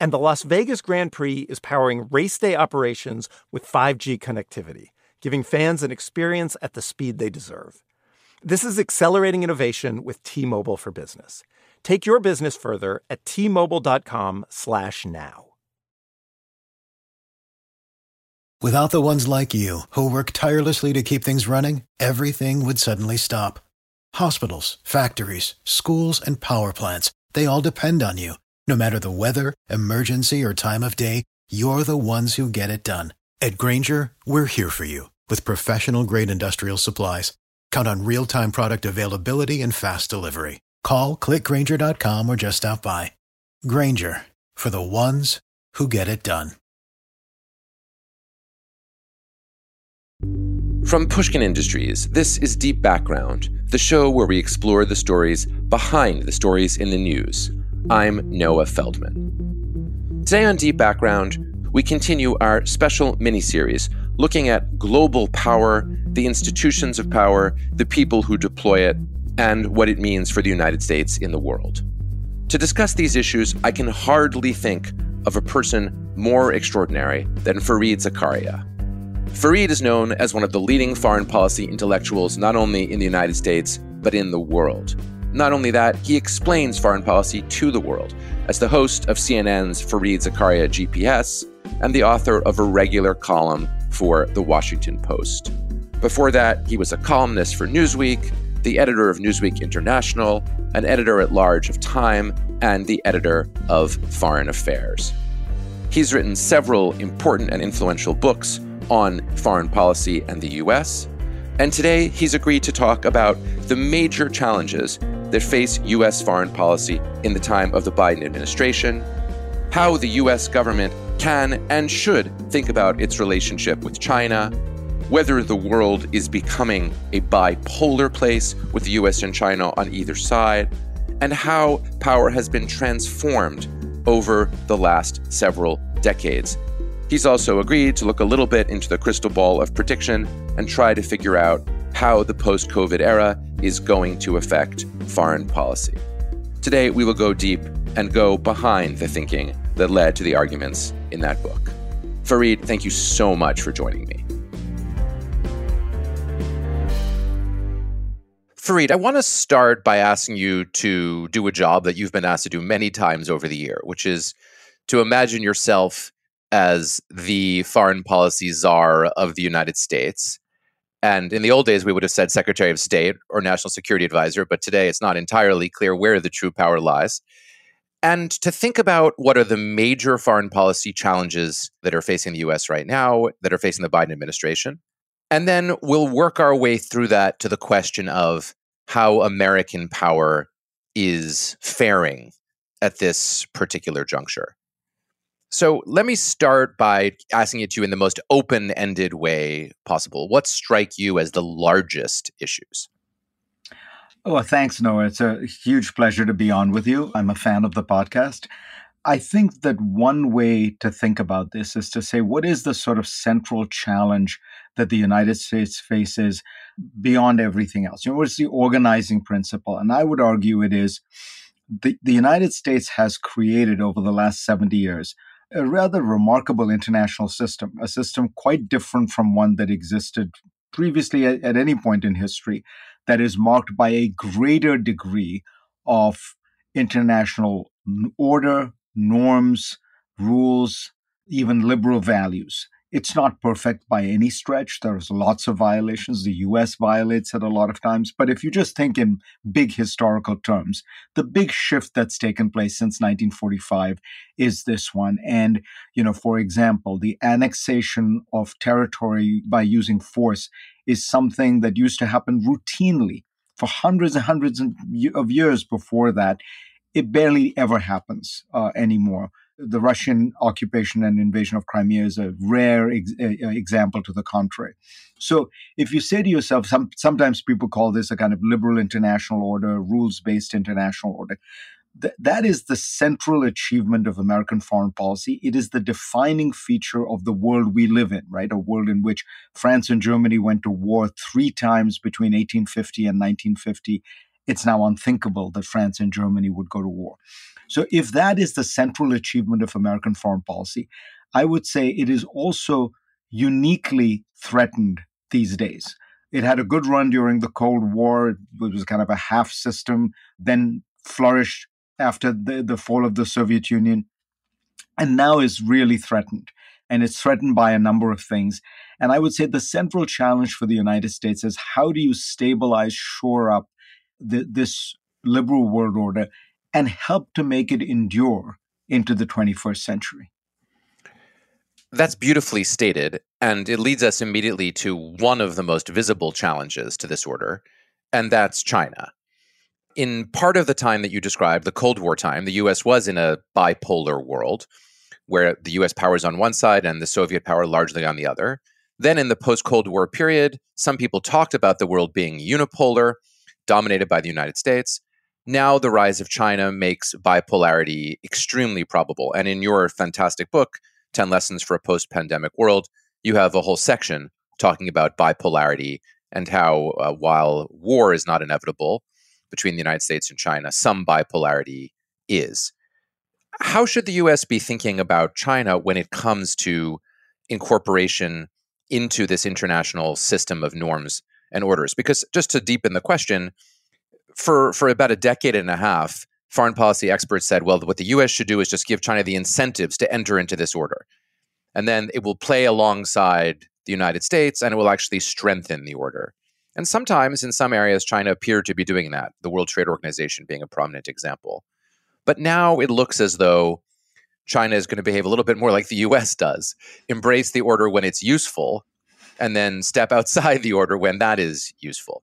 And the Las Vegas Grand Prix is powering race day operations with 5G connectivity, giving fans an experience at the speed they deserve. This is accelerating innovation with T-Mobile for Business. Take your business further at t-mobile.com/now. Without the ones like you, who work tirelessly to keep things running, everything would suddenly stop. Hospitals, factories, schools, and power plants, they all depend on you. No matter the weather, emergency, or time of day, you're the ones who get it done. At Grainger, we're here for you with professional grade industrial supplies. Count on real time product availability and fast delivery. Call clickgrainger.com or just stop by. Grainger for the ones who get it done. From Pushkin Industries, this is Deep Background, the show where we explore the stories behind the stories in the news. I'm Noah Feldman. Today on Deep Background, we continue our special mini series looking at global power, the institutions of power, the people who deploy it, and what it means for the United States in the world. To discuss these issues, I can hardly think of a person more extraordinary than Fareed Zakaria. Fareed is known as one of the leading foreign policy intellectuals not only in the United States, but in the world. Not only that, he explains foreign policy to the world as the host of CNN's Fareed Zakaria GPS and the author of a regular column for The Washington Post. Before that, he was a columnist for Newsweek, the editor of Newsweek International, an editor at large of Time, and the editor of Foreign Affairs. He's written several important and influential books on foreign policy and the US. And today he's agreed to talk about the major challenges that face US foreign policy in the time of the Biden administration, how the US government can and should think about its relationship with China, whether the world is becoming a bipolar place with the US and China on either side, and how power has been transformed over the last several decades. He's also agreed to look a little bit into the crystal ball of prediction and try to figure out how the post COVID era is going to affect foreign policy. Today, we will go deep and go behind the thinking that led to the arguments in that book. Fareed, thank you so much for joining me. Fareed, I want to start by asking you to do a job that you've been asked to do many times over the year, which is to imagine yourself as the foreign policy czar of the United States. And in the old days, we would have said Secretary of State or National Security Advisor, but today it's not entirely clear where the true power lies. And to think about what are the major foreign policy challenges that are facing the US right now, that are facing the Biden administration. And then we'll work our way through that to the question of how American power is faring at this particular juncture. So let me start by asking it to you in the most open ended way possible. What strike you as the largest issues? Oh, thanks, Noah. It's a huge pleasure to be on with you. I'm a fan of the podcast. I think that one way to think about this is to say, what is the sort of central challenge that the United States faces beyond everything else? You know, what's the organizing principle? And I would argue it is the, the United States has created over the last 70 years a rather remarkable international system, a system quite different from one that existed previously at, at any point in history, that is marked by a greater degree of international order, norms, rules, even liberal values. It's not perfect by any stretch. There's lots of violations. The US violates it a lot of times. But if you just think in big historical terms, the big shift that's taken place since 1945 is this one. And, you know, for example, the annexation of territory by using force is something that used to happen routinely for hundreds and hundreds of years before that. It barely ever happens uh, anymore the Russian occupation and invasion of Crimea is a rare ex- uh, uh, example to the contrary. So, if you say to yourself, some, sometimes people call this a kind of liberal international order, rules based international order. Th- that is the central achievement of American foreign policy. It is the defining feature of the world we live in, right? A world in which France and Germany went to war three times between 1850 and 1950. It's now unthinkable that France and Germany would go to war. So, if that is the central achievement of American foreign policy, I would say it is also uniquely threatened these days. It had a good run during the Cold War. It was kind of a half system, then flourished after the, the fall of the Soviet Union, and now is really threatened. And it's threatened by a number of things. And I would say the central challenge for the United States is how do you stabilize, shore up the, this liberal world order and help to make it endure into the 21st century. That's beautifully stated. And it leads us immediately to one of the most visible challenges to this order, and that's China. In part of the time that you described, the Cold War time, the US was in a bipolar world where the US power is on one side and the Soviet power largely on the other. Then, in the post Cold War period, some people talked about the world being unipolar, dominated by the United States. Now, the rise of China makes bipolarity extremely probable. And in your fantastic book, 10 Lessons for a Post Pandemic World, you have a whole section talking about bipolarity and how, uh, while war is not inevitable between the United States and China, some bipolarity is. How should the US be thinking about China when it comes to incorporation into this international system of norms and orders? Because just to deepen the question, for for about a decade and a half, foreign policy experts said, well, what the U.S. should do is just give China the incentives to enter into this order, and then it will play alongside the United States, and it will actually strengthen the order. And sometimes, in some areas, China appeared to be doing that. The World Trade Organization being a prominent example. But now it looks as though China is going to behave a little bit more like the US does embrace the order when it's useful, and then step outside the order when that is useful.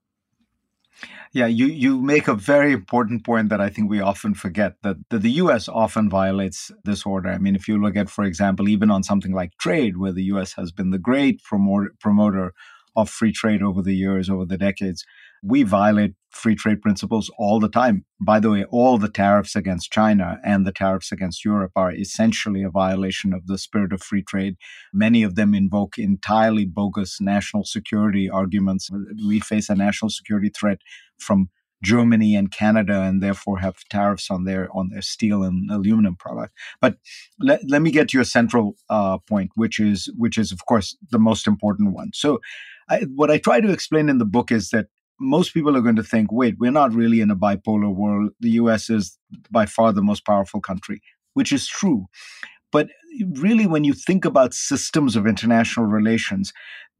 Yeah, you, you make a very important point that I think we often forget that, that the US often violates this order. I mean, if you look at, for example, even on something like trade, where the US has been the great promoter, promoter of free trade over the years, over the decades, we violate free trade principles all the time. By the way, all the tariffs against China and the tariffs against Europe are essentially a violation of the spirit of free trade. Many of them invoke entirely bogus national security arguments. We face a national security threat from Germany and Canada, and therefore have tariffs on their on their steel and aluminum product. But let, let me get to your central uh, point, which is which is of course the most important one. So, I, what I try to explain in the book is that most people are going to think, wait, we're not really in a bipolar world. The US is by far the most powerful country, which is true. But really, when you think about systems of international relations,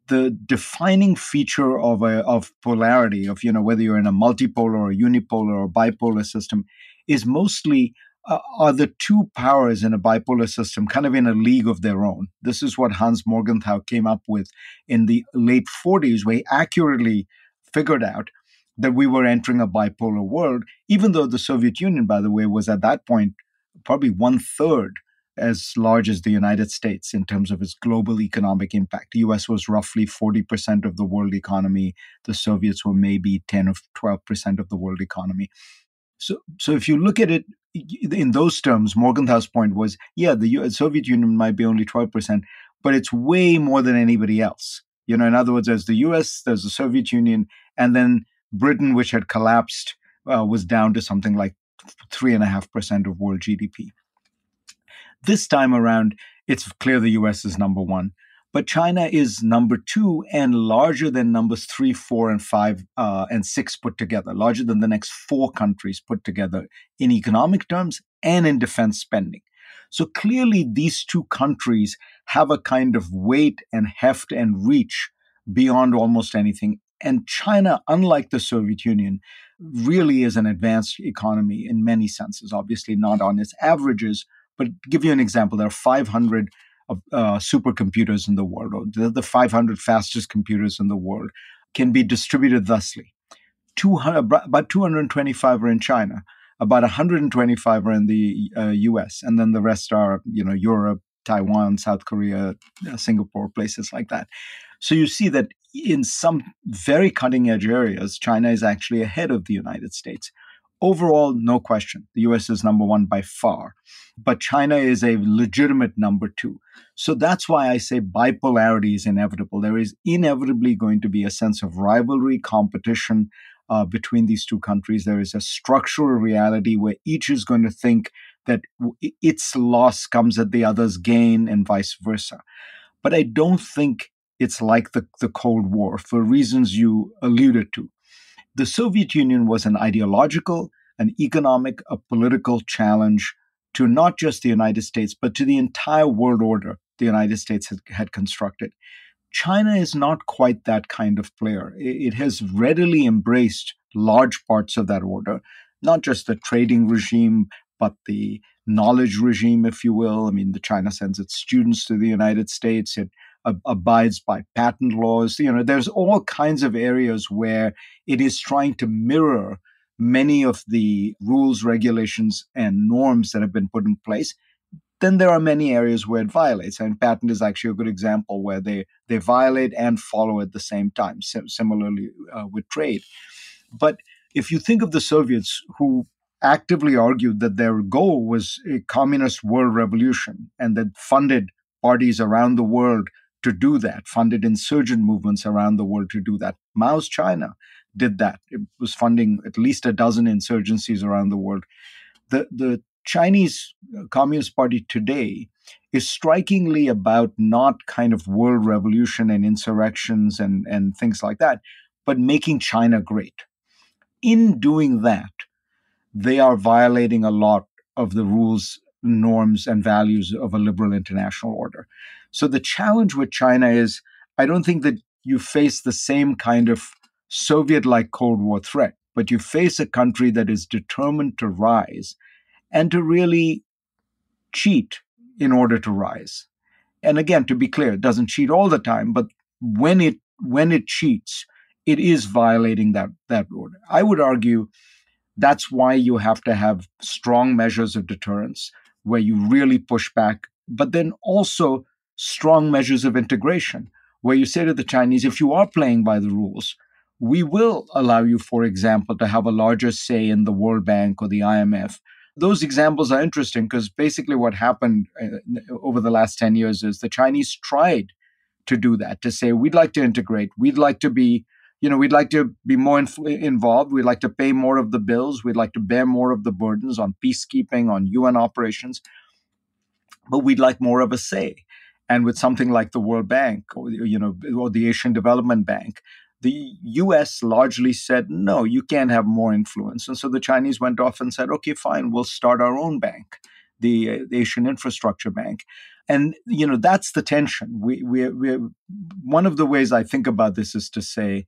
the defining feature of a, of polarity, of you know whether you're in a multipolar or unipolar or bipolar system, is mostly uh, are the two powers in a bipolar system kind of in a league of their own. This is what Hans Morgenthau came up with in the late 40s, where he accurately figured out that we were entering a bipolar world, even though the Soviet Union, by the way, was at that point probably one third as large as the United States in terms of its global economic impact. The US was roughly 40% of the world economy. The Soviets were maybe 10 or 12% of the world economy. So, so if you look at it in those terms, Morgenthau's point was yeah, the US, Soviet Union might be only 12%, but it's way more than anybody else. You know, in other words, there's the US, there's the Soviet Union, and then Britain, which had collapsed, uh, was down to something like 3.5% of world GDP. This time around, it's clear the US is number one, but China is number two and larger than numbers three, four, and five uh, and six put together, larger than the next four countries put together in economic terms and in defense spending. So clearly, these two countries have a kind of weight and heft and reach beyond almost anything. And China, unlike the Soviet Union, really is an advanced economy in many senses. Obviously, not on its averages, but give you an example, there are 500 uh, supercomputers in the world, or the, the 500 fastest computers in the world can be distributed thusly. 200, about 225 are in China, about 125 are in the uh, US, and then the rest are, you know, Europe, Taiwan, South Korea, uh, Singapore, places like that. So you see that in some very cutting edge areas, China is actually ahead of the United States. Overall, no question, the US is number one by far, but China is a legitimate number two. So that's why I say bipolarity is inevitable. There is inevitably going to be a sense of rivalry, competition uh, between these two countries. There is a structural reality where each is going to think that its loss comes at the other's gain and vice versa. But I don't think it's like the, the Cold War for reasons you alluded to. The Soviet Union was an ideological, an economic, a political challenge to not just the United States, but to the entire world order the United States had, had constructed. China is not quite that kind of player. It, has readily embraced large parts of that order, not just the trading regime, but the knowledge regime, if you will. I mean, the China sends its students to the United States. It abides by patent laws. You know, there's all kinds of areas where it is trying to mirror many of the rules, regulations, and norms that have been put in place. Then there are many areas where it violates, and patent is actually a good example where they they violate and follow at the same time. similarly uh, with trade, but if you think of the Soviets who actively argued that their goal was a communist world revolution and that funded parties around the world to do that, funded insurgent movements around the world to do that. Mao's China did that. It was funding at least a dozen insurgencies around the world. The, the Chinese uh, Communist Party today is strikingly about not kind of world revolution and insurrections and, and things like that, but making China great. In doing that, they are violating a lot of the rules, norms, and values of a liberal international order. So the challenge with China is I don't think that you face the same kind of Soviet like Cold War threat, but you face a country that is determined to rise and to really cheat in order to rise. And again, to be clear, it doesn't cheat all the time, but when it when it cheats, it is violating that that order. I would argue that's why you have to have strong measures of deterrence where you really push back, but then also strong measures of integration, where you say to the Chinese, if you are playing by the rules, we will allow you, for example, to have a larger say in the World Bank or the IMF. Those examples are interesting because basically what happened uh, over the last 10 years is the Chinese tried to do that, to say, we'd like to integrate, we'd like to be you know, we'd like to be more inf- involved. We'd like to pay more of the bills. We'd like to bear more of the burdens on peacekeeping, on UN operations. But we'd like more of a say. And with something like the World Bank or you know or the Asian Development Bank, the US largely said, no, you can't have more influence. And so the Chinese went off and said, okay, fine, we'll start our own bank, the, uh, the Asian Infrastructure Bank. And, you know, that's the tension. We, we, we, one of the ways I think about this is to say,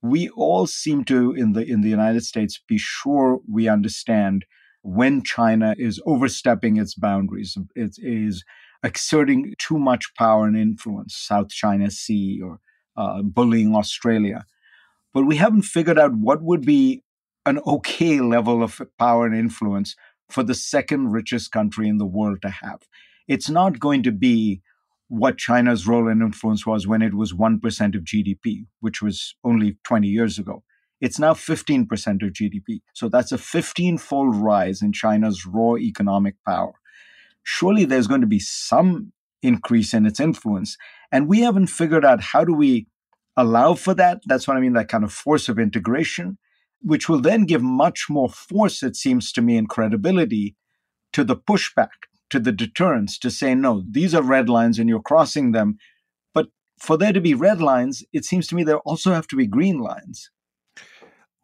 we all seem to, in the, in the United States, be sure we understand when China is overstepping its boundaries, it is exerting too much power and influence, South China Sea or uh, bullying Australia. But we haven't figured out what would be an okay level of power and influence for the second richest country in the world to have. It's not going to be what China's role and influence was when it was 1% of GDP, which was only 20 years ago. It's now 15% of GDP. So that's a 15 fold rise in China's raw economic power surely there's going to be some increase in its influence. And we haven't figured out how do we allow for that. That's what I mean, that kind of force of integration, which will then give much more force, it seems to me, and credibility to the pushback, to the deterrence, to say, no, these are red lines and you're crossing them. But for there to be red lines, it seems to me there also have to be green lines.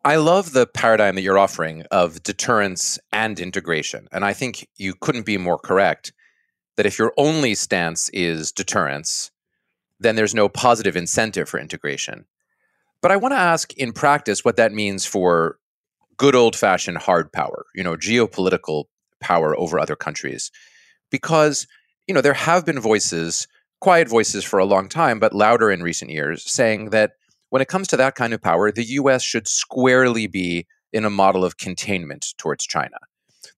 I love the paradigm that you're offering of deterrence and integration. And I think you couldn't be more correct. that if your only stance is deterrence, then there's no positive incentive for integration. But I want to ask in practice what that means for good old fashioned hard power, you know, geopolitical power over other countries. Because, you know, there have been voices, quiet voices for a long time, but louder in recent years, saying that when it comes to that kind of power, the US should squarely be in a model of containment towards China.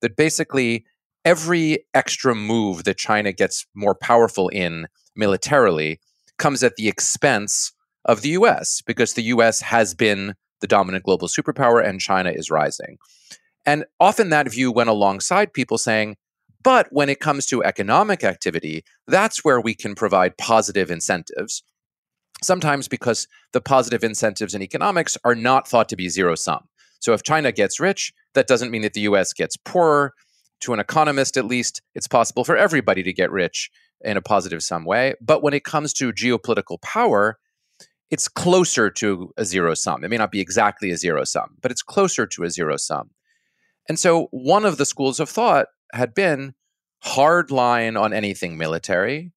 That basically every extra move that China gets more powerful in militarily comes at the expense of the US because the US has been the dominant global superpower and China is rising. And often that view went alongside people saying, but when it comes to economic activity, that's where we can provide positive incentives. Sometimes because the positive incentives in economics are not thought to be zero sum. So if China gets rich, that doesn't mean that the US gets poorer. To an economist, at least, it's possible for everybody to get rich in a positive sum way. But when it comes to geopolitical power, it's closer to a zero sum. It may not be exactly a zero sum, but it's closer to a zero sum. And so one of the schools of thought had been hard line on anything military,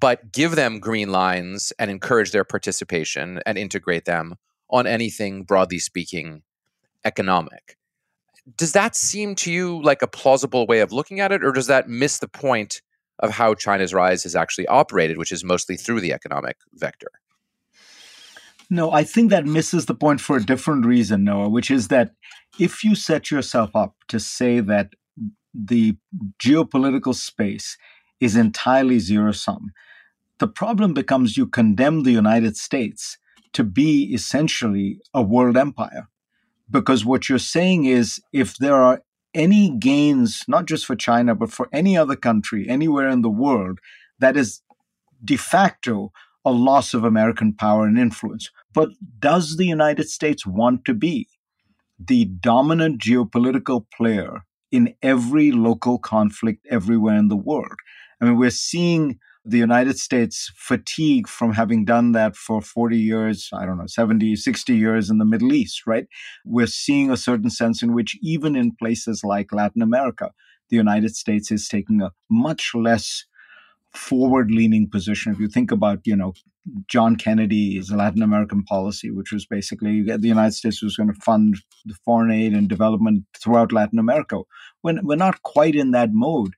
but give them green lines and encourage their participation and integrate them on anything, broadly speaking, economic. Does that seem to you like a plausible way of looking at it, or does that miss the point of how China's rise has actually operated, which is mostly through the economic vector? No, I think that misses the point for a different reason, Noah, which is that if you set yourself up to say that the geopolitical space is entirely zero sum, the problem becomes you condemn the United States to be essentially a world empire. Because what you're saying is if there are any gains, not just for China, but for any other country anywhere in the world, that is de facto a loss of American power and influence. But does the United States want to be the dominant geopolitical player in every local conflict everywhere in the world? I mean, we're seeing the United States fatigue from having done that for 40 years, I don't know, 70, 60 years in the Middle East, right? We're seeing a certain sense in which, even in places like Latin America, the United States is taking a much less forward leaning position. If you think about, you know, John Kennedy's Latin American policy, which was basically the United States was going to fund the foreign aid and development throughout Latin America. When we're not quite in that mode,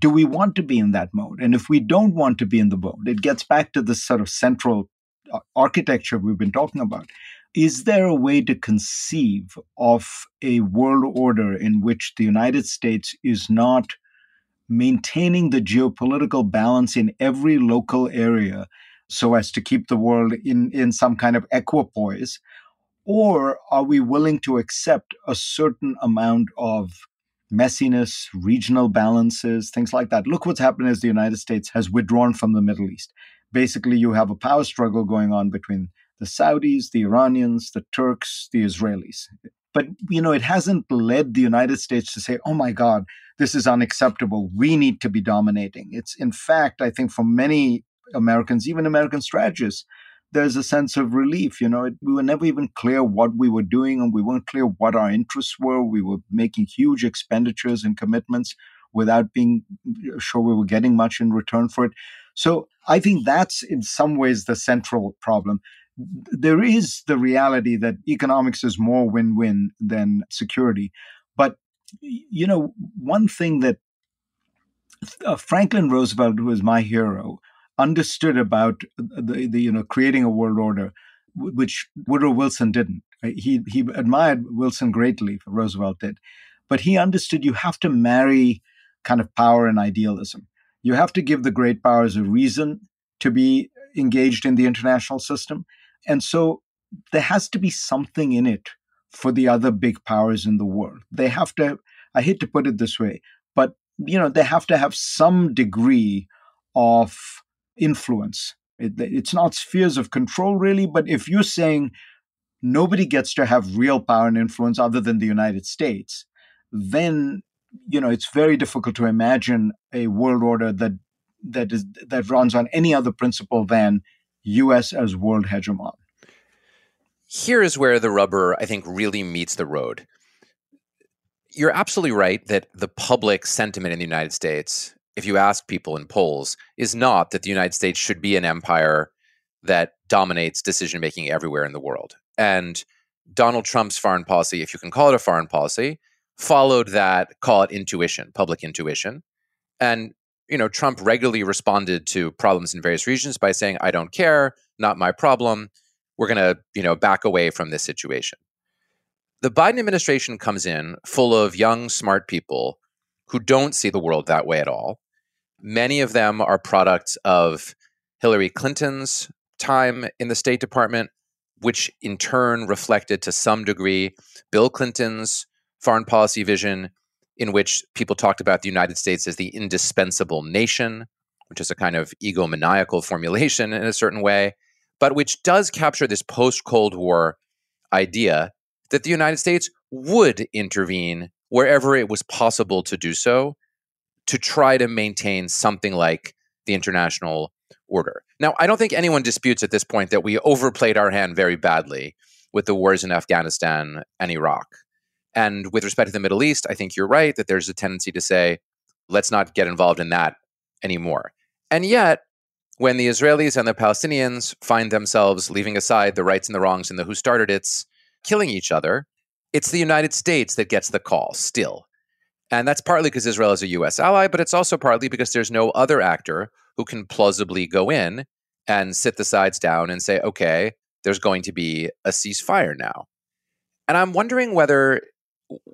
do we want to be in that mode? And if we don't want to be in the mode, it gets back to this sort of central uh, architecture we've been talking about. Is there a way to conceive of a world order in which the United States is not maintaining the geopolitical balance in every local area so as to keep the world in, in some kind of equipoise? Or are we willing to accept a certain amount of messiness, regional balances, things like that? Look what's happened as the United States has withdrawn from the Middle East. Basically, you have a power struggle going on between the Saudis, the Iranians, the Turks, the Israelis. But you know, it hasn't led the United States to say, "Oh my God, this is unacceptable. We need to be dominating." It's in fact, I think, for many Americans, even American strategists, there's a sense of relief. You know, it, we were never even clear what we were doing, and we weren't clear what our interests were. We were making huge expenditures and commitments without being sure we were getting much in return for it. So I think that's in some ways the central problem. There is the reality that economics is more win win than security. But, you know, one thing that uh, Franklin Roosevelt, who is my hero, understood about the, the you know creating a world order, which Woodrow Wilson didn't. He he admired Wilson greatly, Roosevelt did, but he understood you have to marry kind of power and idealism. You have to give the great powers a reason to be engaged in the international system, and so there has to be something in it for the other big powers in the world. They have to. I hate to put it this way, but you know they have to have some degree of influence. It, it's not spheres of control, really, but if you're saying nobody gets to have real power and influence other than the United States, then you know it's very difficult to imagine a world order that that is that runs on any other principle than U.S. as world hegemon. Here is where the rubber, I think, really meets the road. You're absolutely right that the public sentiment in the United States if you ask people in polls, is not that the United States should be an empire that dominates decision making everywhere in the world. And Donald Trump's foreign policy, if you can call it a foreign policy, followed that, call it intuition, public intuition. And, you know, Trump regularly responded to problems in various regions by saying, I don't care, not my problem. We're going to, you know, back away from this situation. The Biden administration comes in full of young, smart people who don't see the world that way at all. Many of them are products of Hillary Clinton's time in the State Department, which in turn reflected to some degree Bill Clinton's foreign policy vision, in which people talked about the United States as the indispensable nation, which is a kind of egomaniacal formulation in a certain way, but which does capture this post Cold War idea that the United States would intervene wherever it was possible to do so to try to maintain something like the international order. Now, I don't think anyone disputes at this point that we overplayed our hand very badly with the wars in Afghanistan and Iraq. And with respect to the Middle East, I think you're right that there's a tendency to say, let's not get involved in that anymore. And yet, when the Israelis and the Palestinians find themselves leaving aside the rights and the wrongs and the who started it's killing each other, it's the United States that gets the call still. And that's partly because Israel is a US ally, but it's also partly because there's no other actor who can plausibly go in and sit the sides down and say, okay, there's going to be a ceasefire now. And I'm wondering whether,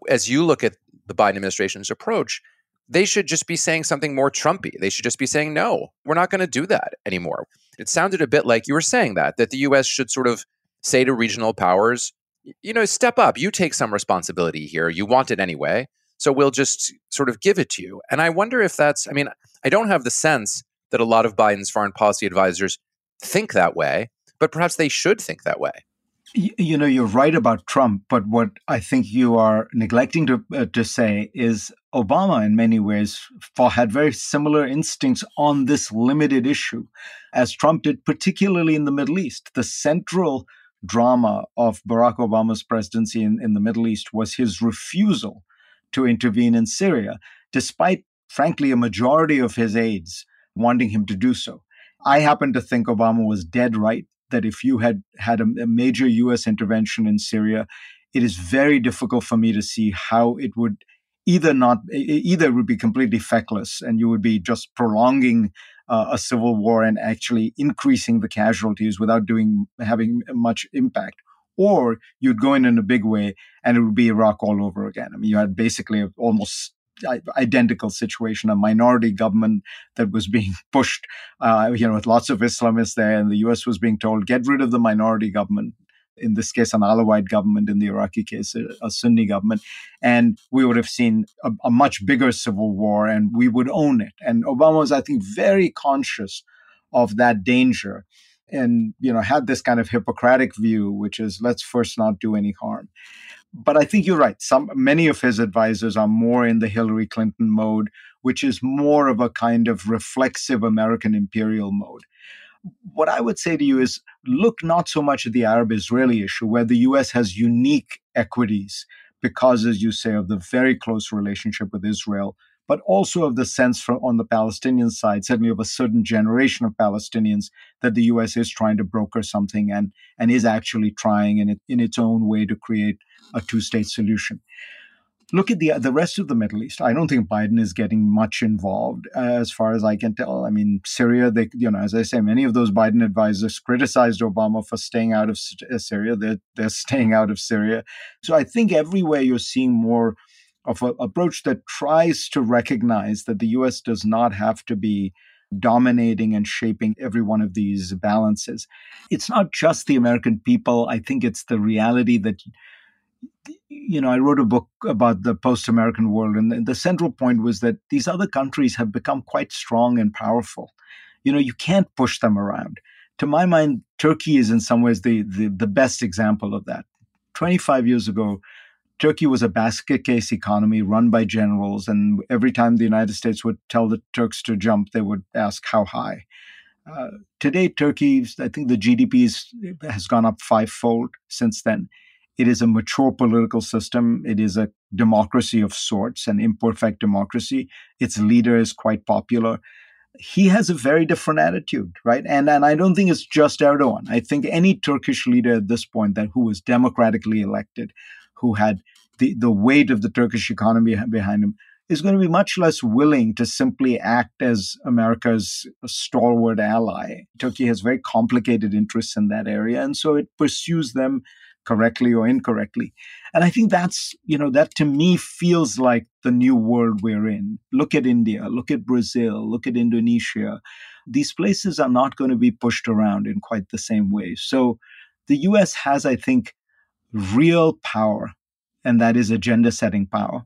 as you look at the Biden administration's approach, they should just be saying something more Trumpy. They should just be saying, no, we're not going to do that anymore. It sounded a bit like you were saying that, that the US should sort of say to regional powers, you know, step up. You take some responsibility here. You want it anyway. So we'll just sort of give it to you. And I wonder if that's, I mean, I don't have the sense that a lot of Biden's foreign policy advisors think that way, but perhaps they should think that way. You know, you're right about Trump, but what I think you are neglecting to, uh, to say is Obama, in many ways, had very similar instincts on this limited issue as Trump did, particularly in the Middle East. The central drama of Barack Obama's presidency in, in the Middle East was his refusal to intervene in Syria, despite, frankly, a majority of his aides wanting him to do so. I happen to think Obama was dead right that if you had had a, a major US intervention in Syria, it is very difficult for me to see how it would either not either would be completely feckless and you would be just prolonging uh, a civil war and actually increasing the casualties without doing having much impact or you'd go in in a big way and it would be Iraq all over again. I mean, you had basically almost identical situation, a minority government that was being pushed, uh, you know, with lots of Islamists there, and the U.S. was being told, get rid of the minority government. In this case, an Alawite government. In the Iraqi case, a, Sunni government, and we would have seen a, a much bigger civil war, and we would own it. And Obama was, I think, very conscious of that danger and you know had this kind of hippocratic view which is let's first not do any harm but i think you're right some many of his advisors are more in the hillary clinton mode which is more of a kind of reflexive american imperial mode what i would say to you is look not so much at the arab israeli issue where the us has unique equities because as you say of the very close relationship with israel but also of the sense from on the Palestinian side, certainly of a certain generation of Palestinians, that the U.S. is trying to broker something and and is actually trying in it, in its own way to create a two-state solution. Look at the the rest of the Middle East. I don't think Biden is getting much involved, uh, as far as I can tell. I mean, Syria. They, you know, as I say, many of those Biden advisors criticized Obama for staying out of uh, Syria. They're they're staying out of Syria. So I think everywhere you're seeing more of an approach that tries to recognize that the US does not have to be dominating and shaping every one of these balances. It's not just the American people. I think it's the reality that, you know, I wrote a book about the post American world, and the central point was that these other countries have become quite strong and powerful. You know, you can't push them around. To my mind, Turkey is in some ways the, the, the best example of that. 25 years ago, Turkey was a basket case economy run by generals, and every time the United States would tell the Turks to jump, they would ask how high. Uh, today, Turkey, I think the GDP is, has gone up fivefold since then. It is a mature political system. It is a democracy of sorts, an imperfect democracy. Its leader is quite popular. He has a very different attitude, right? And and I don't think it's just Erdogan. I think any Turkish leader at this point that who was democratically elected, who had the, the weight of the Turkish economy behind him, is going to be much less willing to simply act as America's stalwart ally. Turkey has very complicated interests in that area, and so it pursues them correctly or incorrectly. And I think that's, you know, that to me feels like the new world we're in. Look at India, look at Brazil, look at Indonesia. These places are not going to be pushed around in quite the same way. So the US has, I think, real power, and that is agenda setting power.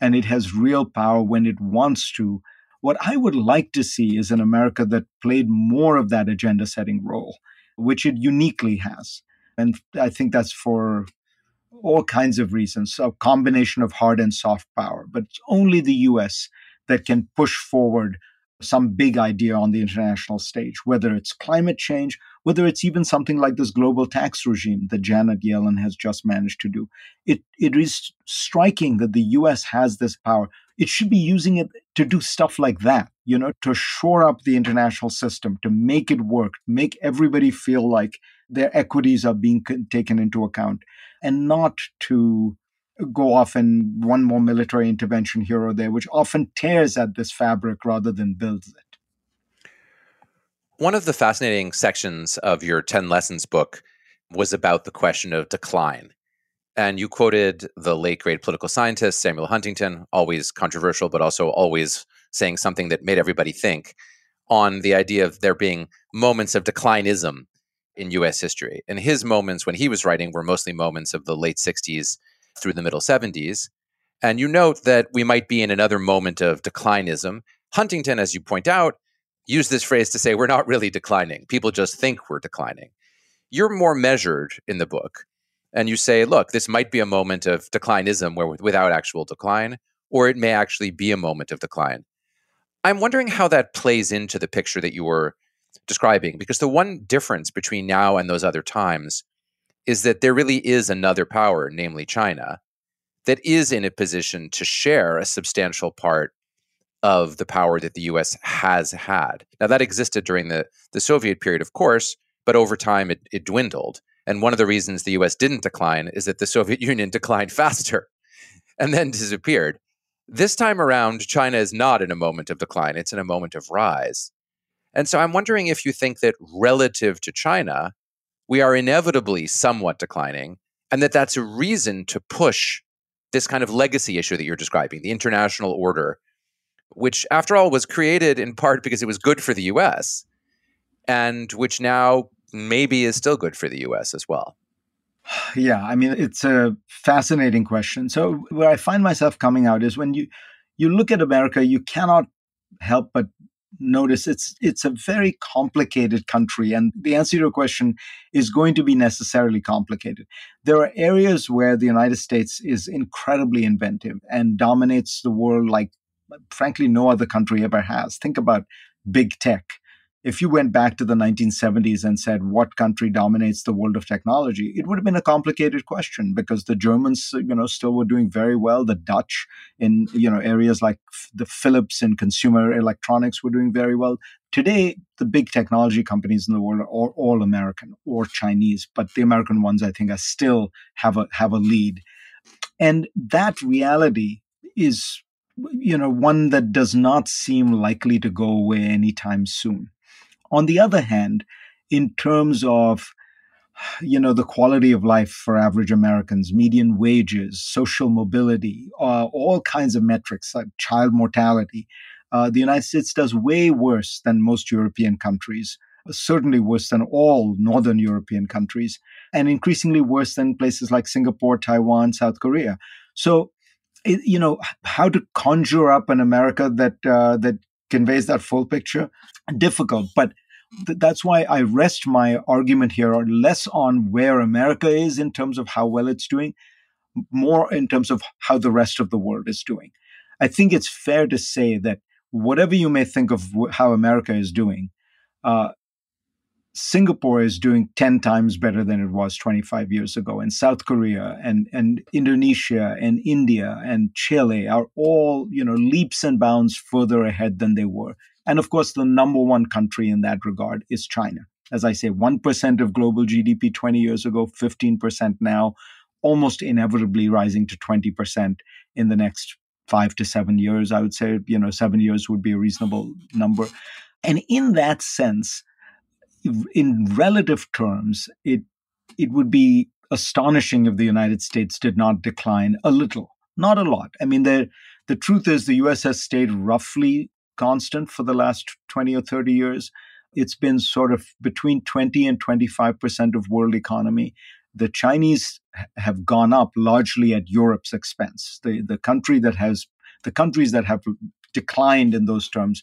And it has real power when it wants to. What I would like to see is an America that played more of that agenda setting role, which it uniquely has. And I think that's for all kinds of reasons, a combination of hard and soft power. But it's only the US that can push forward some big idea on the international stage, whether it's climate change, whether it's even something like this global tax regime that Janet Yellen has just managed to do. It, it is striking that the US has this power. It should be using it to do stuff like that, you know, to shore up the international system, to make it work, make everybody feel like their equities are being taken into account, and not to go off in one more military intervention here or there, which often tears at this fabric rather than builds it. One of the fascinating sections of your 10 Lessons book was about the question of decline. And you quoted the late great political scientist Samuel Huntington, always controversial, but also always saying something that made everybody think on the idea of there being moments of declinism in US history. And his moments when he was writing were mostly moments of the late 60s through the middle 70s. And you note that we might be in another moment of declinism. Huntington, as you point out, used this phrase to say we're not really declining. People just think we're declining. You're more measured in the book. And you say, look, this might be a moment of declinism where without actual decline, or it may actually be a moment of decline. I'm wondering how that plays into the picture that you were describing, because the one difference between now and those other times is that there really is another power, namely China, that is in a position to share a substantial part of the power that the US has had. Now, that existed during the, the Soviet period, of course, but over time it, it dwindled. And one of the reasons the US didn't decline is that the Soviet Union declined faster and then disappeared. This time around, China is not in a moment of decline, it's in a moment of rise. And so I'm wondering if you think that relative to China, we are inevitably somewhat declining, and that that's a reason to push this kind of legacy issue that you're describing, the international order, which, after all, was created in part because it was good for the US, and which now maybe is still good for the US as well. Yeah, I mean, it's a fascinating question. So, where I find myself coming out is when you you look at America, you cannot help but notice it's it's a very complicated country and the answer to your question is going to be necessarily complicated. There are areas where the united states is incredibly inventive and dominates the world like frankly no other country ever has. Think about big tech if you went back to the 1970s and said what country dominates the world of technology? it would have been a complicated question because the germans you know still were doing very well. The dutch in you know areas like the philips in consumer electronics were doing very well. Today the big technology companies in the world are all, american or chinese but the american ones i think are still have a have a lead. And that reality is you know one that does not seem likely to go away anytime soon on the other hand, in terms of you know the quality of life for average Americans, median wages, social mobility, uh, all kinds of metrics like child mortality, uh, the United States does way worse than most European countries. Certainly worse than all Northern European countries, and increasingly worse than places like Singapore, Taiwan, South Korea. So, it, you know, how to conjure up an America that uh, that conveys that full picture. Difficult but th- that's why i rest my argument here less on where america is in terms of how well it's doing more in terms of how the rest of the world is doing. I think it's fair to say that whatever you may think of how america is doing uh, Singapore is doing 10 times better than it was 25 years ago. And South Korea and, and Indonesia and India and Chile are all, you know, leaps and bounds further ahead than they were. And of course, the number one country in that regard is China. As I say, 1% of global GDP 20 years ago, 15% now, almost inevitably rising to 20% in the next five to seven years. I would say, you know, seven years would be a reasonable number. And in that sense, in relative terms, it it would be astonishing if the United States did not decline a little, not a lot. I mean, the the truth is the U.S. has stayed roughly constant for the last twenty or thirty years. It's been sort of between twenty and twenty five percent of world economy. The Chinese have gone up largely at Europe's expense. The the country that has the countries that have declined in those terms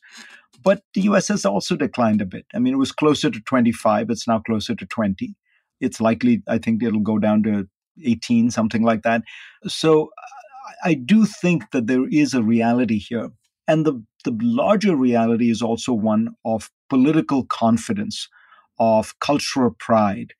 but the US has also declined a bit. I mean, it was closer to 25, it's now closer to 20. It's likely, I think it'll go down to 18, something like that. So I do think that there is a reality here. And the, the larger reality is also one of political confidence, of cultural pride,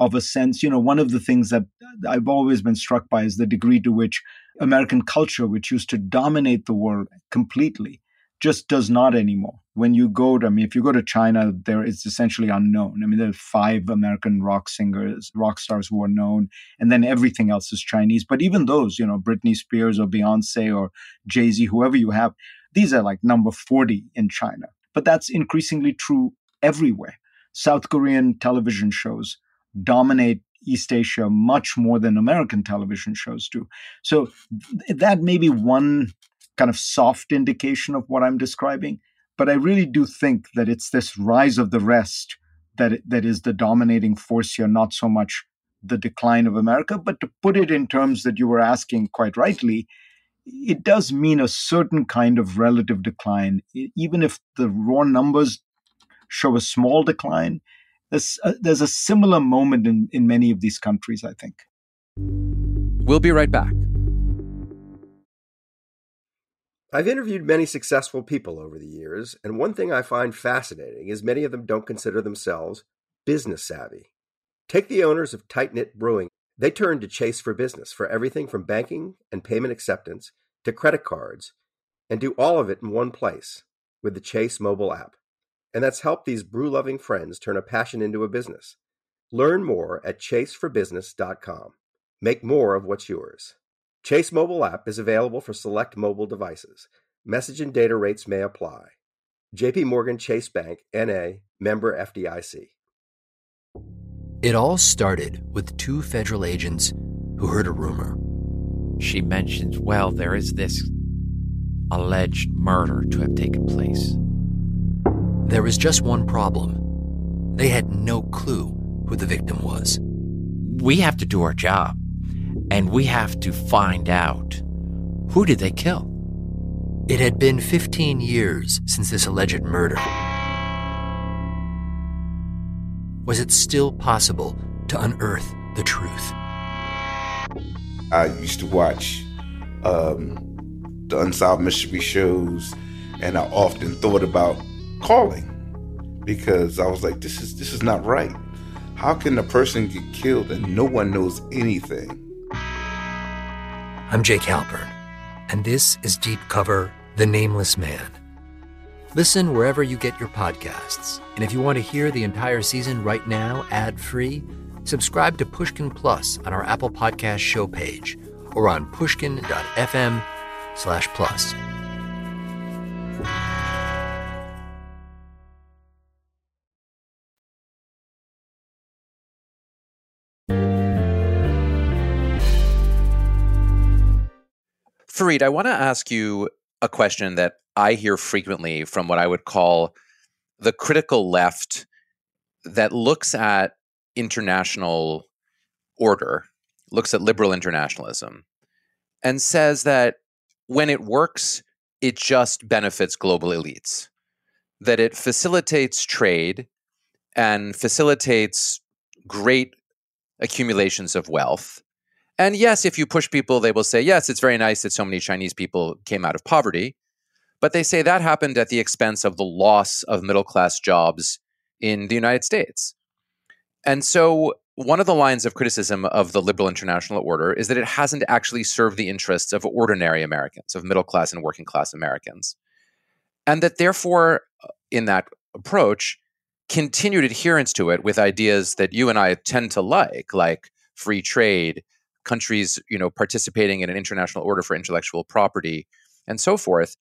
of a sense, you know, one of the things that I've always been struck by is the degree to which American culture, which used to dominate the world completely, just does not anymore. When you go to, I mean, if you go to China, there it's essentially unknown. I mean, there are five American rock singers, rock stars who are known, and then everything else is Chinese. But even those, you know, Britney Spears or Beyonce or Jay Z, whoever you have, these are like number 40 in China. But that's increasingly true everywhere. South Korean television shows dominate East Asia much more than American television shows do. So that may be one kind of soft indication of what I'm describing. But I really do think that it's this rise of the rest that that is the dominating force here, not so much the decline of America. But to put it in terms that you were asking quite rightly, it does mean a certain kind of relative decline, even if the raw numbers show a small decline. There's a, there's a similar moment in, in many of these countries, I think. We'll be right back. I've interviewed many successful people over the years, and one thing I find fascinating is many of them don't consider themselves business savvy. Take the owners of Tight Knit Brewing. They turned to Chase for business for everything from banking and payment acceptance to credit cards, and do all of it in one place with the Chase mobile app. And that's helped these brew loving friends turn a passion into a business. Learn more at chaseforbusiness.com. Make more of what's yours. Chase mobile app is available for select mobile devices. Message and data rates may apply. JP Morgan Chase Bank NA member FDIC. It all started with two federal agents who heard a rumor. She mentions, well, there is this alleged murder to have taken place. There was just one problem. They had no clue who the victim was. We have to do our job and we have to find out who did they kill? It had been 15 years since this alleged murder. Was it still possible to unearth the truth? I used to watch um, the Unsolved Mystery shows, and I often thought about calling because I was like, "This is this is not right. How can a person get killed and no one knows anything?" I'm Jake Halpern, and this is Deep Cover The Nameless Man. Listen wherever you get your podcasts, and if you want to hear the entire season right now, ad free, subscribe to Pushkin Plus on our Apple Podcast show page or on pushkin.fm slash plus. Fareed, I want to ask you a question that I hear frequently from what I would call the critical left that looks at international order, looks at liberal internationalism, and says that when it works, it just benefits global elites, that it facilitates trade and facilitates great accumulations of wealth and yes, if you push people, they will say, yes, it's very nice that so many Chinese people came out of poverty. But they say that happened at the expense of the loss of middle class jobs in the United States. And so, one of the lines of criticism of the liberal international order is that it hasn't actually served the interests of ordinary Americans, of middle class and working class Americans. And that therefore, uh, in that approach, continued adherence to it with ideas that you and I tend to like, like free trade, countries, you know, participating in an international order for intellectual property, and so forth,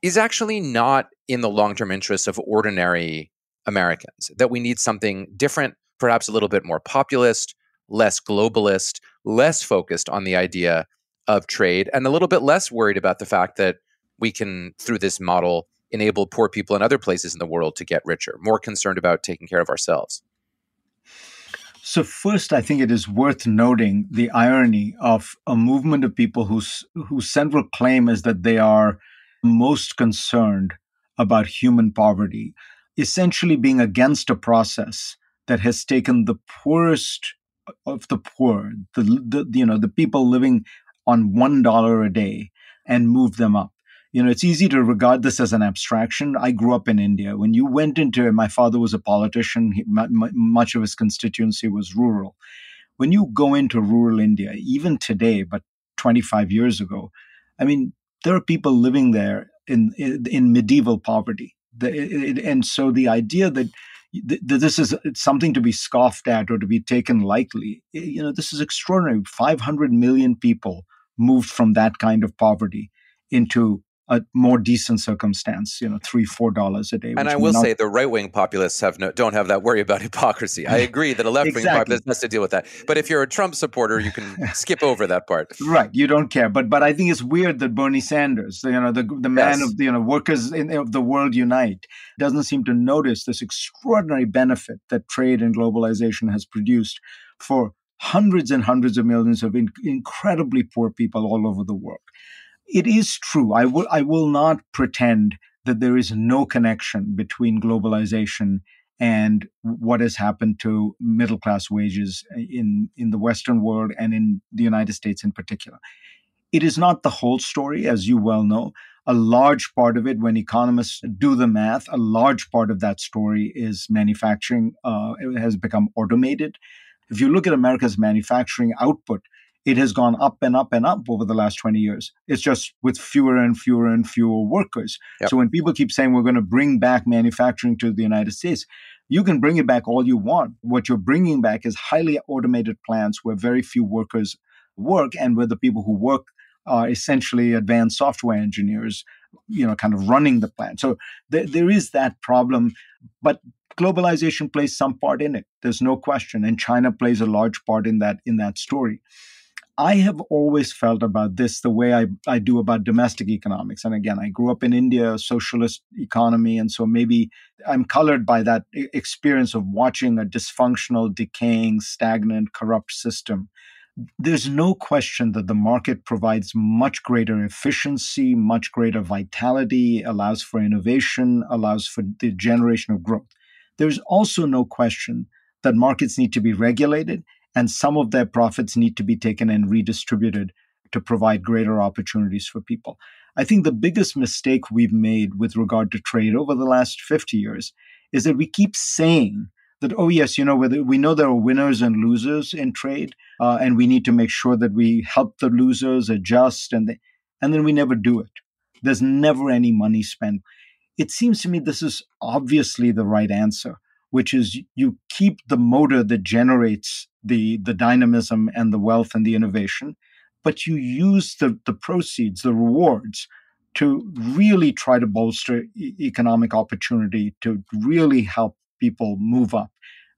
is actually not in the long-term interests of ordinary Americans. That we need something different, perhaps a little bit more populist, less globalist, less focused on the idea of trade, and a little bit less worried about the fact that we can, through this model, enable poor people in other places in the world to get richer, more concerned about taking care of ourselves. So, first, I think it is worth noting the irony of a movement of people whose, whose central claim is that they are most concerned about human poverty, essentially being against a process that has taken the poorest of the poor, the, the you know the people living on one dollar a day, and moved them up you know, it's easy to regard this as an abstraction. I grew up in India. When you went into, my father was a politician. He, much of his constituency was rural. When you go into rural India, even today, but 25 years ago, I mean, there are people living there in in, in medieval poverty. The, it, and so the idea that this is something to be scoffed at or to be taken lightly, you know, this is extraordinary. 500 million people moved from that kind of poverty into a more decent circumstance, you know, three, four dollars a day. And I will not... say the right wing populists have no don't have that worry about hypocrisy. I agree that a left wing exactly. populist has to deal with that. But if you're a Trump supporter, you can skip over that part. Right. You don't care. But but I think it's weird that Bernie Sanders, you know, the the man yes. of the you know workers in, of the world unite, doesn't seem to notice this extraordinary benefit that trade and globalization has produced for hundreds and hundreds of millions of in, incredibly poor people all over the world it is true. I will I will not pretend that there is no connection between globalization and what has happened to middle class wages in in the Western world and in the United States in particular. It is not the whole story, as you well know. A large part of it, when economists do the math, a large part of that story is manufacturing uh, has become automated. If you look at America's manufacturing output, it has gone up and up and up over the last 20 years. It's just with fewer and fewer and fewer workers. Yep. So when people keep saying we're going to bring back manufacturing to the United States, you can bring it back all you want. What you're bringing back is highly automated plants where very few workers work and where the people who work are essentially advanced software engineers, you know, kind of running the plant. So th- there is that problem, but globalization plays some part in it. There's no question, and China plays a large part in that in that story. I have always felt about this the way I, I do about domestic economics. And again, I grew up in India, socialist economy. And so maybe I'm colored by that experience of watching a dysfunctional, decaying, stagnant, corrupt system. There's no question that the market provides much greater efficiency, much greater vitality, allows for innovation, allows for the generation of growth. There's also no question that markets need to be regulated and some of their profits need to be taken and redistributed to provide greater opportunities for people. I think the biggest mistake we've made with regard to trade over the last 50 years is that we keep saying that, oh, yes, you know, we know there are winners and losers in trade, uh, and we need to make sure that we help the losers adjust, and, they, and then we never do it. There's never any money spent. It seems to me this is obviously the right answer which is you keep the motor that generates the the dynamism and the wealth and the innovation, but you use the the proceeds, the rewards, to really try to bolster e- economic opportunity, to really help people move up.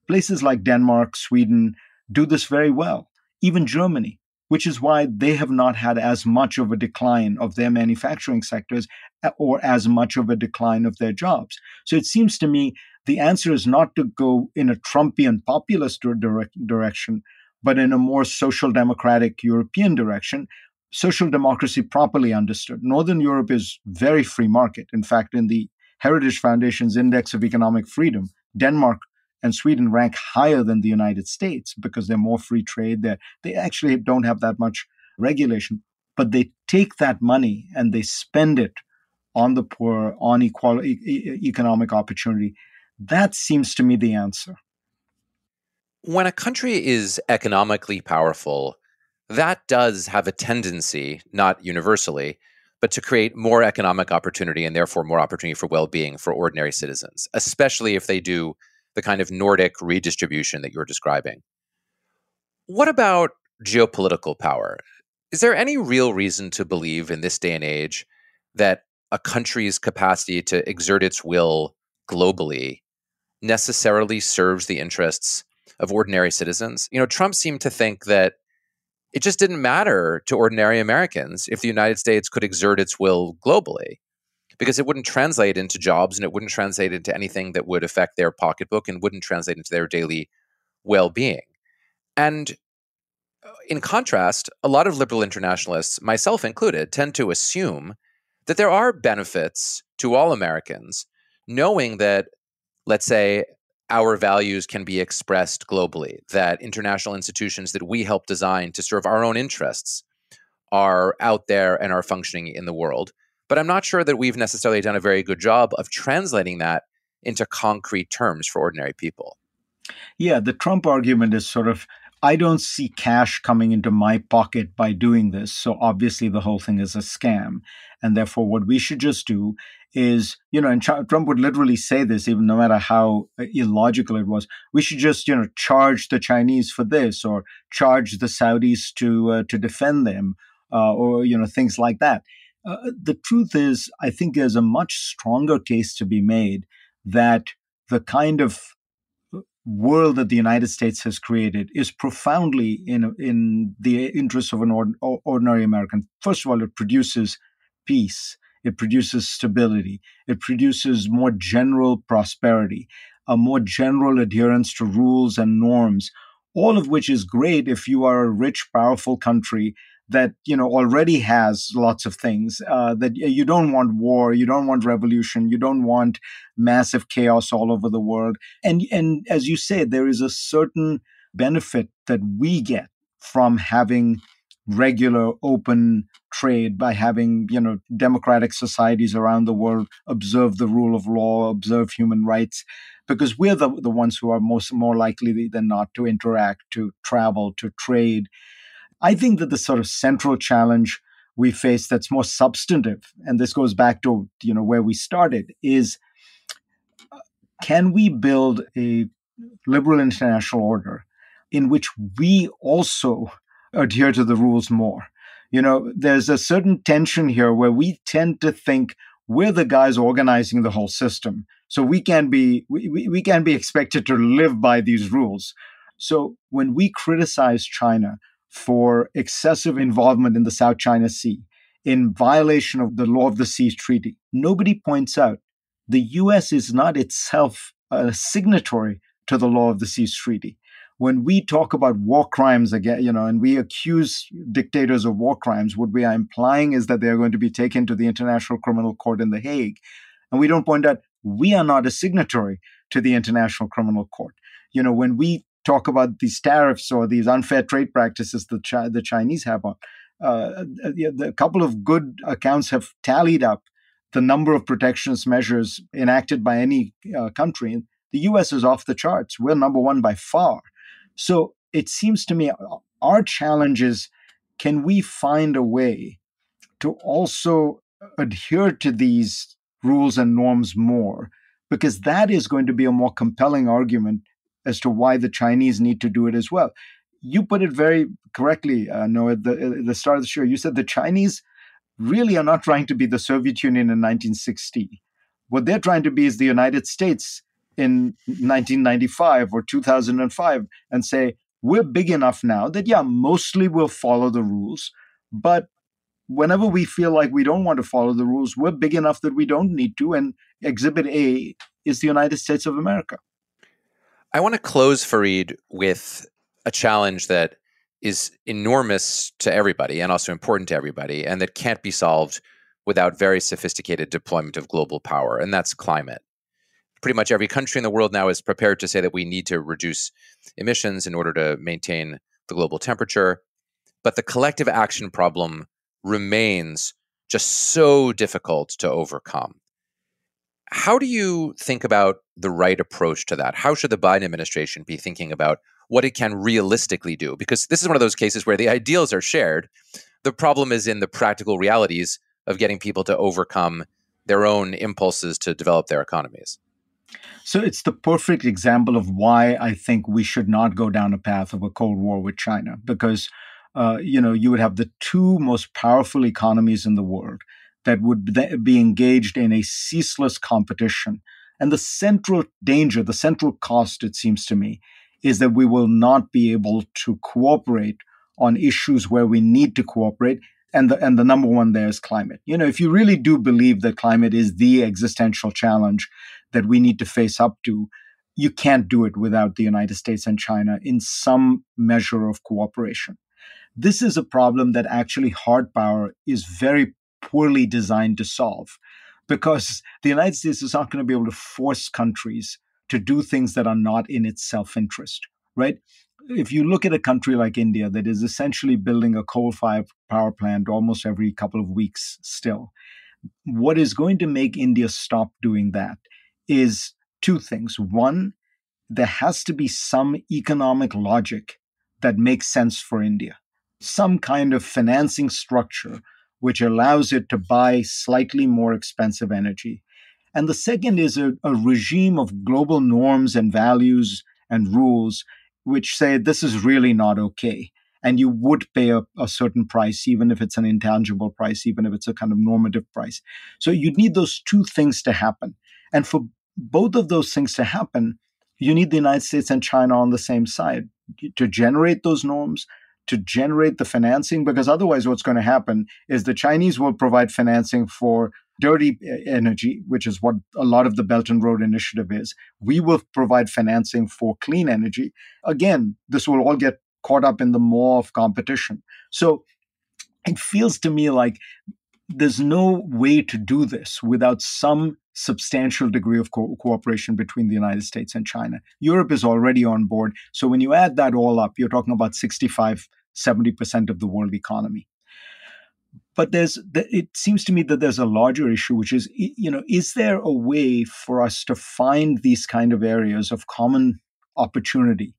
Places like Denmark, Sweden do this very well. Even Germany, which is why they have not had as much of a decline of their manufacturing sectors eh, or as much of a decline of their jobs. So it seems to me the answer is not to go in a Trumpian populist direct, direction, but in a more social democratic European direction. Social democracy properly understood. Northern Europe is very free market. In fact, in the Heritage Foundation's Index of Economic Freedom, Denmark and Sweden rank higher than the United States because they're more free trade. They they actually don't have that much regulation, but they take that money and they spend it on the poor, on equality, economic opportunity That seems to me the answer. When a country is economically powerful, that does have a tendency, not universally, but to create more economic opportunity and therefore more opportunity for well being for ordinary citizens, especially if they do the kind of Nordic redistribution that you're describing. What about geopolitical power? Is there any real reason to believe in this day and age that a country's capacity to exert its will globally necessarily serves the interests of ordinary citizens? You know, Trump seemed to think that it just didn't matter to ordinary Americans if the United States could exert its will globally because it wouldn't translate into jobs and it wouldn't translate into anything that would affect their pocketbook and wouldn't translate into their daily well being. And uh, in contrast, a lot of liberal internationalists, myself included, tend to assume that there are benefits to all Americans knowing that, let's say, our values can be expressed globally, that international institutions that we help design to serve our own interests are out there and are functioning in the world. But I'm not sure that we've necessarily done a very good job of translating that into concrete terms for ordinary people. Yeah, the Trump argument is sort of I don't see cash coming into my pocket by doing this. So obviously the whole thing is a scam. And therefore, what we should just do is, you know, and Trump would literally say this, even no matter how uh, illogical it was. We should just, you know, charge the Chinese for this, or charge the Saudis to uh, to defend them, uh, or you know, things like that. Uh, the truth is, I think there's a much stronger case to be made that the kind of world that the United States has created is profoundly in in the interest of an ordinary American. First of all, it produces peace, it produces stability, it produces more general prosperity, a more general adherence to rules and norms. All of which is great if you are a rich, powerful country that you know already has lots of things uh, that you don't want war you don't want revolution you don't want massive chaos all over the world. And and as you say there is a certain benefit that we get from having regular open trade by having you know democratic societies around the world observe the rule of law observe human rights because we're the, the ones who are most more likely than not to interact to travel to trade I think that the sort of central challenge we face that's more substantive, and this goes back to you know where we started, is uh, can we build a liberal international order in which we also adhere to the rules more? You know, there's a certain tension here where we tend to think we're the guys organizing the whole system. So we can be we, we, we can be expected to live by these rules. So when we criticize China for excessive involvement in the South China Sea in violation of the Law of the Sea Treaty. Nobody points out the US is not itself a signatory to the Law of the Seas Treaty. When we talk about war crimes again, you know, and we accuse dictators of war crimes, what we are implying is that they are going to be taken to the International Criminal Court in The Hague. And we don't point out we are not a signatory to the International Criminal Court. You know, when we talk about these tariffs or these unfair trade practices that Chi- the Chinese have on. Uh, a couple of good accounts have tallied up the number of protectionist measures enacted by any uh, country. The US is off the charts. We're number one by far. So it seems to me uh, our challenge is can we find a way to also adhere to these rules and norms more? Because that is going to be a more compelling argument as to why the Chinese need to do it as well. You put it very correctly, uh, Noah, at the, at the start of the show. You said the Chinese really are not trying to be the Soviet Union in 1960. What they're trying to be is the United States in 1995 or 2005 and say, we're big enough now that, yeah, mostly we'll follow the rules, but whenever we feel like we don't want to follow the rules, we're big enough that we don't need to. And Exhibit A is the United States of America. I want to close, Fareed, with a challenge that is enormous to everybody and also important to everybody, and that can't be solved without very sophisticated deployment of global power, and that's climate. Pretty much every country in the world now is prepared to say that we need to reduce emissions in order to maintain the global temperature. But the collective action problem remains just so difficult to overcome. How do you think about the right approach to that? How should the Biden administration be thinking about what it can realistically do? Because this is one of those cases where the ideals are shared. The problem is in the practical realities of getting people to overcome their own impulses to develop their economies. So it's the perfect example of why I think we should not go down a path of a Cold War with China, because uh, you know you would have the two most powerful economies in the world that would be engaged in a ceaseless competition. And the central danger, the central cost, it seems to me, is that we will not be able to cooperate on issues where we need to cooperate and the and the number one there is climate. You know, if you really do believe that climate is the existential challenge that we need to face up to, you can't do it without the United States and China in some measure of cooperation. This is a problem that actually hard power is very poorly designed to solve because the United States is not going to be able to force countries to do things that are not in its self interest, right? if you look at a country like India that is essentially building a coal fired power plant almost every couple of weeks still, what is going to make India stop doing that is two things. One, there has to be some economic logic that makes sense for India, some kind of financing structure which allows it to buy slightly more expensive energy. And the second is a, a regime of global norms and values and rules which say this is really not okay. And you would pay a, a, certain price, even if it's an intangible price, even if it's a kind of normative price. So you need those two things to happen. And for both of those things to happen, you need the United States and China on the same side to generate those norms, to generate the financing, because otherwise, what's going to happen is the Chinese will provide financing for dirty eh, energy, which is what a lot of the Belt and Road Initiative is. We will provide financing for clean energy. Again, this will all get caught up in the maw of competition. So it feels to me like there's no way to do this without some substantial degree of co- cooperation between the United States and China. Europe is already on board. So when you add that all up, you're talking about 65, 70% of the world economy but there's it seems to me that there's a larger issue which is you know is there a way for us to find these kind of areas of common opportunity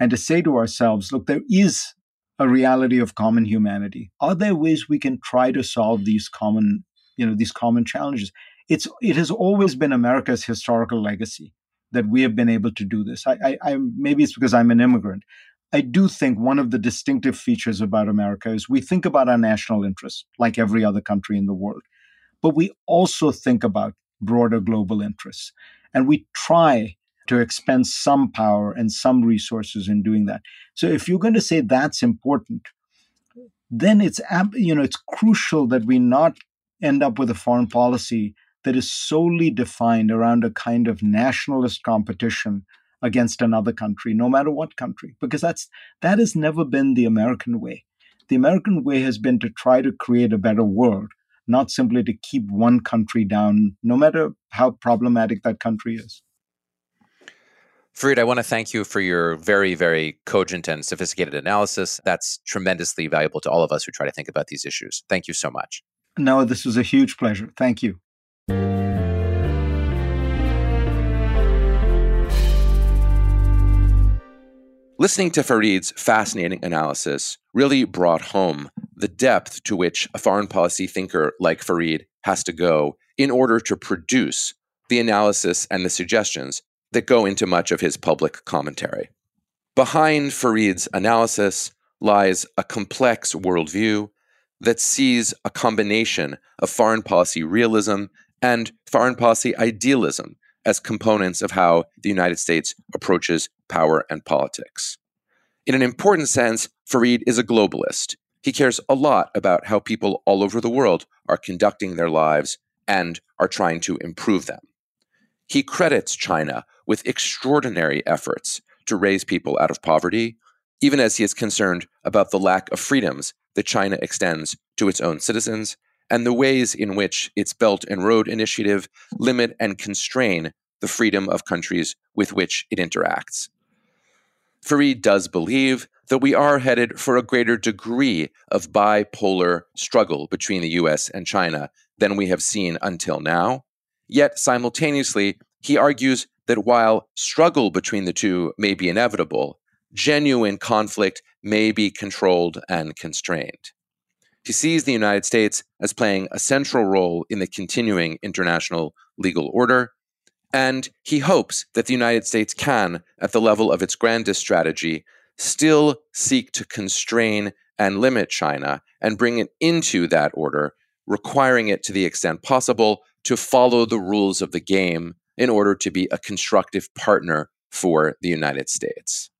and to say to ourselves look there is a reality of common humanity are there ways we can try to solve these common you know these common challenges it's it has always been america's historical legacy that we have been able to do this I, I, I maybe it's because i'm an immigrant I do think one of the distinctive features about America is we think about our national interests like every other country in the world, but we also think about broader global interests. And we try to expend some power and some resources in doing that. So if you're going to say that's important, then it's you know it's crucial that we not end up with a foreign policy that is solely defined around a kind of nationalist competition against another country, no matter what country, because that's that has never been the American way. The American way has been to try to create a better world, not simply to keep one country down, no matter how problematic that country is. Fareed, I want to thank you for your very, very cogent and sophisticated analysis. That's tremendously valuable to all of us who try to think about these issues. Thank you so much. No, this was a huge pleasure. Thank you. Listening to Fareed's fascinating analysis really brought home the depth to which a foreign policy thinker like Fareed has to go in order to produce the analysis and the suggestions that go into much of his public commentary. Behind Fareed's analysis lies a complex worldview that sees a combination of foreign policy realism and foreign policy idealism as components of how the United States approaches power and politics. In an important sense, Fareed is a globalist. He cares a lot about how people all over the world are conducting their lives and are trying to improve them. He credits China with extraordinary efforts to raise people out of poverty, even as he is concerned about the lack of freedoms that China extends to its own citizens and the ways in which its Belt and Road Initiative limit and constrain the freedom of countries with which it interacts. Fareed does believe that we are headed for a greater degree of bipolar struggle between the US and China than we have seen until now, Yet simultaneously, he argues that while struggle between the two may be inevitable, genuine conflict may be controlled and constrained. He sees the United States as playing a central role in the continuing international legal order, and he hopes that the United States can, at the level of its grandest strategy, still seek to constrain and limit China and bring it into that order, requiring it to the extent possible to follow the rules of the game in order to be a constructive partner for the United States.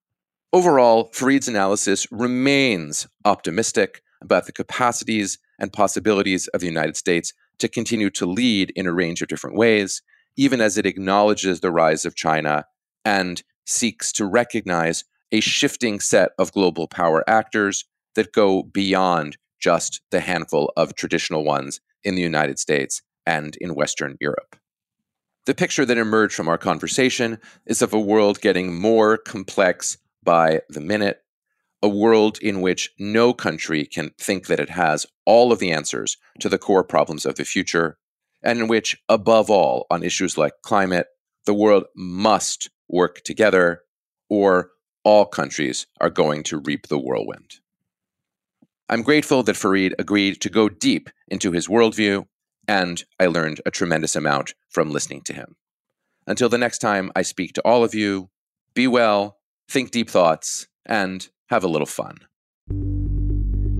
Overall, Fareed's analysis remains optimistic about the capacities and possibilities of the United States to continue to lead in a range of different ways, even as it acknowledges the rise of China and seeks to recognize a shifting set of global power actors that go beyond just the handful of traditional ones in the United States and in Western Europe. The picture that emerged from our conversation is of a world getting more complex by the minute, a world in which no country can think that it has all of the answers to the core problems of the future, and in which, above all, on issues like climate, the world must work together, or all countries are going to reap the whirlwind. I'm grateful that Fareed agreed to go deep into his worldview and I learned a tremendous amount from listening to him. Until the next time I speak to all of you, be well, think deep thoughts, and have a little fun.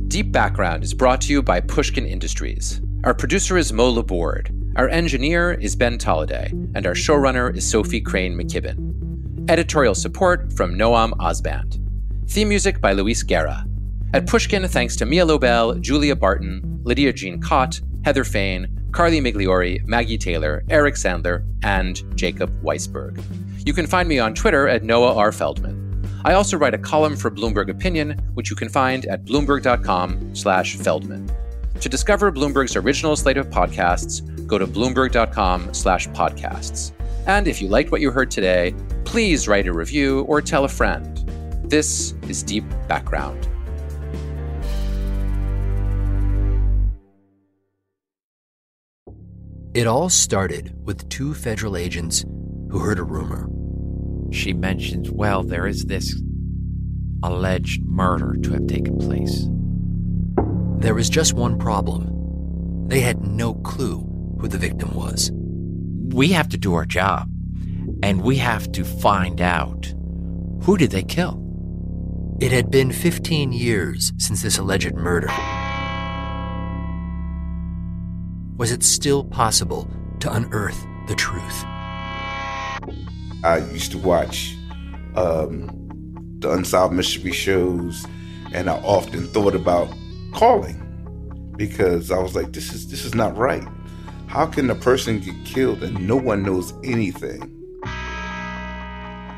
Deep Background is brought to you by Pushkin Industries. Our producer is Mo Laborde. Our engineer is Ben Tolliday, and our showrunner is Sophie Crane McKibben. Editorial support from Noam Osband. Theme music by Luis Guerra. At Pushkin, thanks to Mia Lobel, Julia Barton, Lydia Jean Kott, Heather Fain, Carly Migliori, Maggie Taylor, Eric Sandler, and Jacob Weisberg. You can find me on Twitter at Noah R. Feldman. I also write a column for Bloomberg Opinion, which you can find at bloomberg.com slash Feldman. To discover Bloomberg's original slate of podcasts, go to bloomberg.com slash podcasts. And if you liked what you heard today, please write a review or tell a friend. This is Deep Background. It all started with two federal agents who heard a rumor. She mentions, well, there is this alleged murder to have taken place. There was just one problem. They had no clue who the victim was. We have to do our job, and we have to find out who did they kill? It had been 15 years since this alleged murder. Was it still possible to unearth the truth? I used to watch um, the Unsolved Mystery shows, and I often thought about calling because I was like, "This is this is not right. How can a person get killed and no one knows anything?"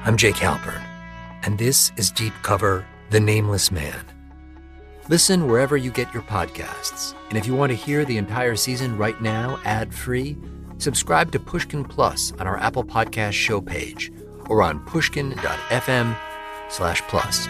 I'm Jake Halpern, and this is Deep Cover: The Nameless Man. Listen wherever you get your podcasts. And if you want to hear the entire season right now, ad free, subscribe to Pushkin Plus on our Apple Podcast show page or on pushkin.fm slash plus.